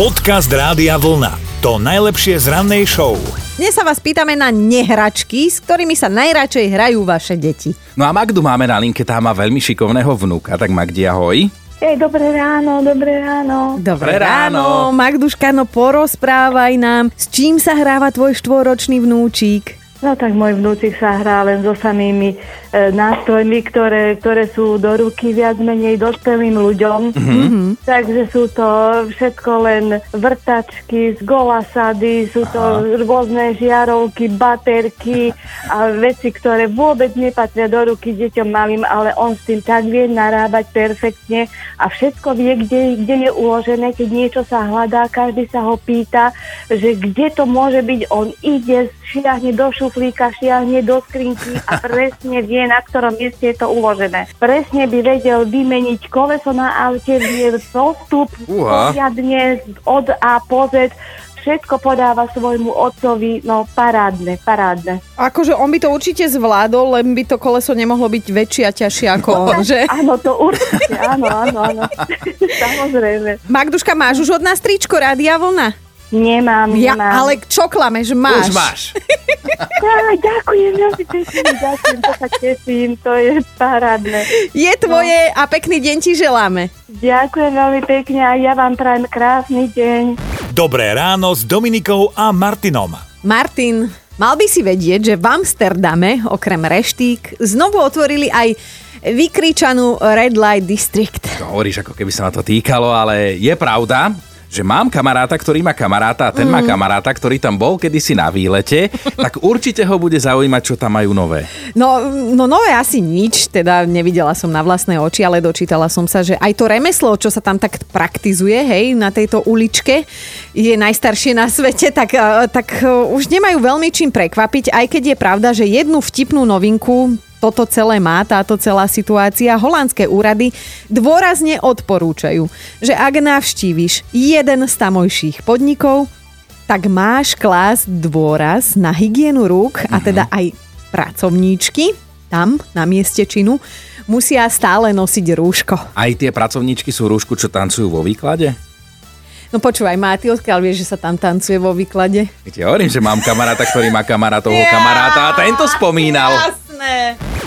Podcast Rádia Vlna. To najlepšie z rannej show. Dnes sa vás pýtame na nehračky, s ktorými sa najradšej hrajú vaše deti. No a Magdu máme na linke, tá má veľmi šikovného vnúka, tak Magdi, ahoj. Hej, dobré ráno, dobré ráno. Dobré Dobré ráno. Magduška, no porozprávaj nám, s čím sa hráva tvoj štvoročný vnúčík? No tak môj vnúčik sa hrá len so samými nástrojmi, ktoré, ktoré sú do ruky viac menej dospelým ľuďom. Mm-hmm. Takže sú to všetko len vrtačky, z golasady, sú to rôzne žiarovky, baterky a veci, ktoré vôbec nepatria do ruky deťom malým, ale on s tým tak vie narábať perfektne a všetko vie, kde, kde je uložené, keď niečo sa hľadá, každý sa ho pýta, že kde to môže byť, on ide, šiahne do šuflíka, šiahne do skrinky a presne vie, na ktorom mieste je to uložené. Presne by vedel vymeniť koleso na aute, vie postup poriadne od A po Z, všetko podáva svojmu otcovi, no parádne, parádne. Akože on by to určite zvládol, len by to koleso nemohlo byť väčšie a ťažšie ako on, že? Áno, to určite, áno, áno, áno. Samozrejme. Magduška, máš už od nás tričko Rádia Vlna? Nemám, Ja, nemám. ale čo klameš, máš? Už máš. Á, ďakujem, veľmi pekne, ďakujem, to sa teším, to je parádne. Je tvoje a pekný deň ti želáme. Ďakujem veľmi pekne a ja vám prajem krásny deň. Dobré ráno s Dominikou a Martinom. Martin, mal by si vedieť, že v Amsterdame, okrem reštík, znovu otvorili aj vykričanú Red Light District. To hovoríš, ako keby sa ma to týkalo, ale je pravda, že mám kamaráta, ktorý má kamaráta a ten má kamaráta, ktorý tam bol kedysi na výlete, tak určite ho bude zaujímať, čo tam majú nové. No, no nové asi nič, teda nevidela som na vlastné oči, ale dočítala som sa, že aj to remeslo, čo sa tam tak praktizuje, hej, na tejto uličke, je najstaršie na svete, tak, eh, tak eh, už nemajú veľmi čím prekvapiť, aj keď je pravda, že jednu vtipnú novinku toto celé má, táto celá situácia, holandské úrady dôrazne odporúčajú, že ak navštíviš jeden z tamojších podnikov, tak máš klásť dôraz na hygienu rúk a teda aj pracovníčky tam na mieste činu musia stále nosiť rúško. Aj tie pracovníčky sú rúšku, čo tancujú vo výklade? No počúvaj, má, ty odkiaľ vieš, že sa tam tancuje vo výklade? Ja hovorím, že mám kamaráta, ktorý má kamarátovho kamaráta a tento spomínal. Jasné.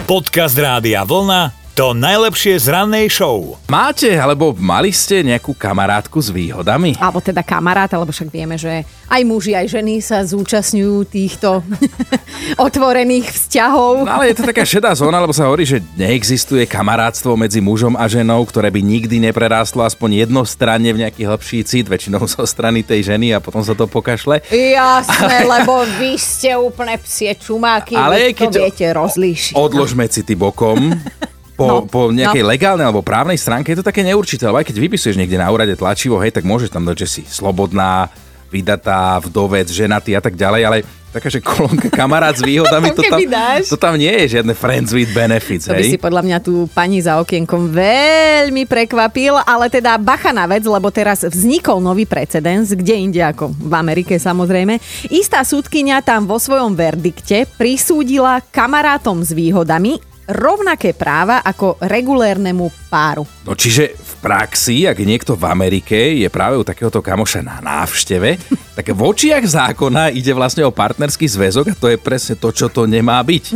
Podcast Rádia Vlna. To najlepšie z rannej show. Máte, alebo mali ste nejakú kamarátku s výhodami? Alebo teda kamarát, alebo však vieme, že aj muži, aj ženy sa zúčastňujú týchto otvorených vzťahov. No ale je to taká šedá zóna, lebo sa hovorí, že neexistuje kamarátstvo medzi mužom a ženou, ktoré by nikdy neprerástlo aspoň jednostranne v nejaký hlbší cit, väčšinou zo strany tej ženy a potom sa to pokašle. Jasné, lebo vy ste úplne psie čumáky, Ale vy to keď viete rozlíšiť. Odložme city bokom. Po, No, po nejakej no. legálnej alebo právnej stránke je to také neurčité, lebo aj keď vypisuješ niekde na úrade tlačivo, hej, tak môžeš tam dať, že si slobodná, vydatá, vdovec, ženatý a tak ďalej, ale taká, že kolónka kamarát s výhodami, to tam, dáš. to tam nie je žiadne friends with benefits, To by si hej. podľa mňa tú pani za okienkom veľmi prekvapil, ale teda bacha na vec, lebo teraz vznikol nový precedens, kde inde ako v Amerike samozrejme. Istá súdkynia tam vo svojom verdikte prisúdila kamarátom s výhodami rovnaké práva ako regulérnemu páru. No čiže v praxi, ak niekto v Amerike je práve u takéhoto kamoša na návšteve, tak v očiach zákona ide vlastne o partnerský zväzok a to je presne to, čo to nemá byť.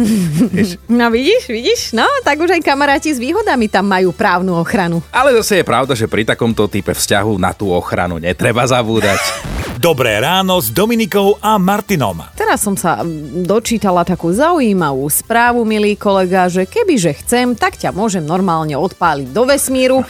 No vidíš, vidíš? No, tak už aj kamaráti s výhodami tam majú právnu ochranu. Ale zase je pravda, že pri takomto type vzťahu na tú ochranu netreba zabúdať. Dobré ráno s Dominikou a Martinom. Teraz som sa dočítala takú zaujímavú správu, milý kolega, že kebyže chcem, tak ťa môžem normálne odpáliť do vesmíru.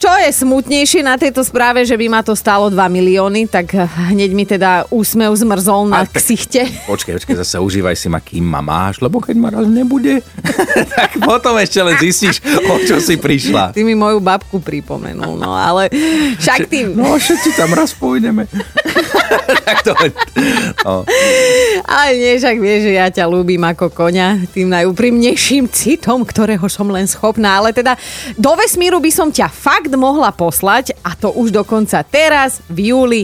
Čo je smutnejšie na tejto správe, že by ma to stálo 2 milióny, tak hneď mi teda úsmev zmrzol na A ksichte. Počkaj, počkaj, zase užívaj si ma, kým ma máš, lebo keď ma raz nebude, tak potom ešte len zistíš, o čo si prišla. Ty mi moju babku pripomenul, no ale však tým... No, všetci tam raz pôjdeme. tak to... No. Ale nie, však vieš, že ja ťa ľúbim ako koňa tým najúprimnejším citom, ktorého som len schopná. Ale teda do vesmíru by som ťa fakt mohla poslať a to už dokonca teraz v júli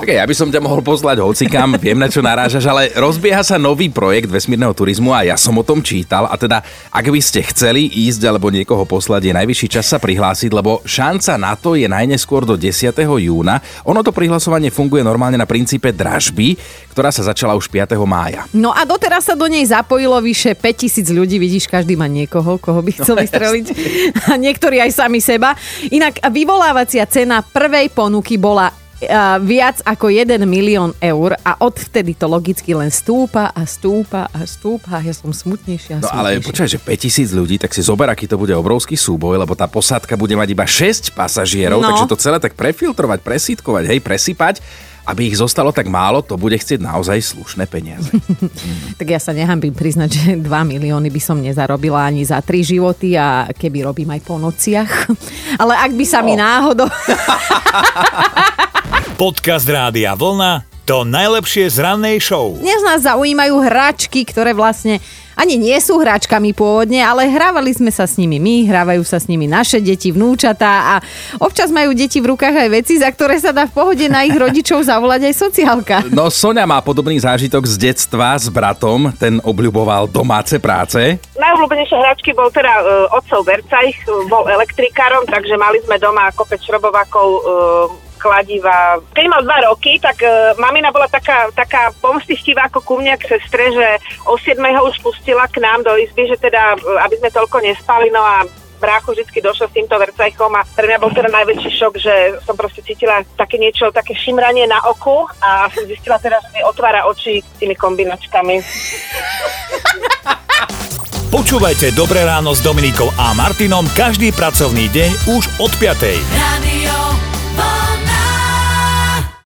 Tak ja by som ťa mohol poslať hocikam, viem na čo narážaš, ale rozbieha sa nový projekt vesmírneho turizmu a ja som o tom čítal a teda ak by ste chceli ísť alebo niekoho poslať, je najvyšší čas sa prihlásiť, lebo šanca na to je najneskôr do 10. júna. Ono to prihlasovanie funguje normálne na princípe dražby, ktorá sa začala už 5. mája. No a doteraz sa do nej zapojilo vyše 5000 ľudí, vidíš, každý má niekoho, koho by chcel no, vystreliť. A niektorí aj sami seba. Inak vyvolávacia cena prvej ponuky bola viac ako 1 milión eur a odvtedy to logicky len stúpa a stúpa a stúpa. Ja som smutnejšia. No ale počkaj, že 5000 ľudí, tak si zober, aký to bude obrovský súboj, lebo tá posádka bude mať iba 6 pasažierov, no. takže to celé tak prefiltrovať, presítkovať, hej, presypať aby ich zostalo tak málo, to bude chcieť naozaj slušné peniaze. tak ja sa nehambím priznať, že 2 milióny by som nezarobila ani za 3 životy a keby robím aj po nociach. Ale ak by sa no. mi náhodou... Podcast Rádia Vlna to najlepšie z rannej show. Dnes nás zaujímajú hračky, ktoré vlastne ani nie sú hračkami pôvodne, ale hrávali sme sa s nimi my, hrávajú sa s nimi naše deti, vnúčatá a občas majú deti v rukách aj veci, za ktoré sa dá v pohode na ich rodičov zavolať aj sociálka. No Sonia má podobný zážitok z detstva s bratom, ten obľuboval domáce práce. Najobľúbenejšie hračky bol teda uh, otcov Vercaj, bol elektrikárom, takže mali sme doma kopec šrobovákov uh, kladiva. Keď mal dva roky, tak uh, mamina bola taká, taká pomstistivá ako ku mne k sestre, že o 7 ho už pustila k nám do izby, že teda, uh, aby sme toľko nespali, no a brácho vždy došiel s týmto vercajchom a pre mňa bol teda najväčší šok, že som proste cítila také niečo, také šimranie na oku a som zistila teda, že mi otvára oči tými kombinačkami. Počúvajte Dobré ráno s Dominikou a Martinom každý pracovný deň už od 5.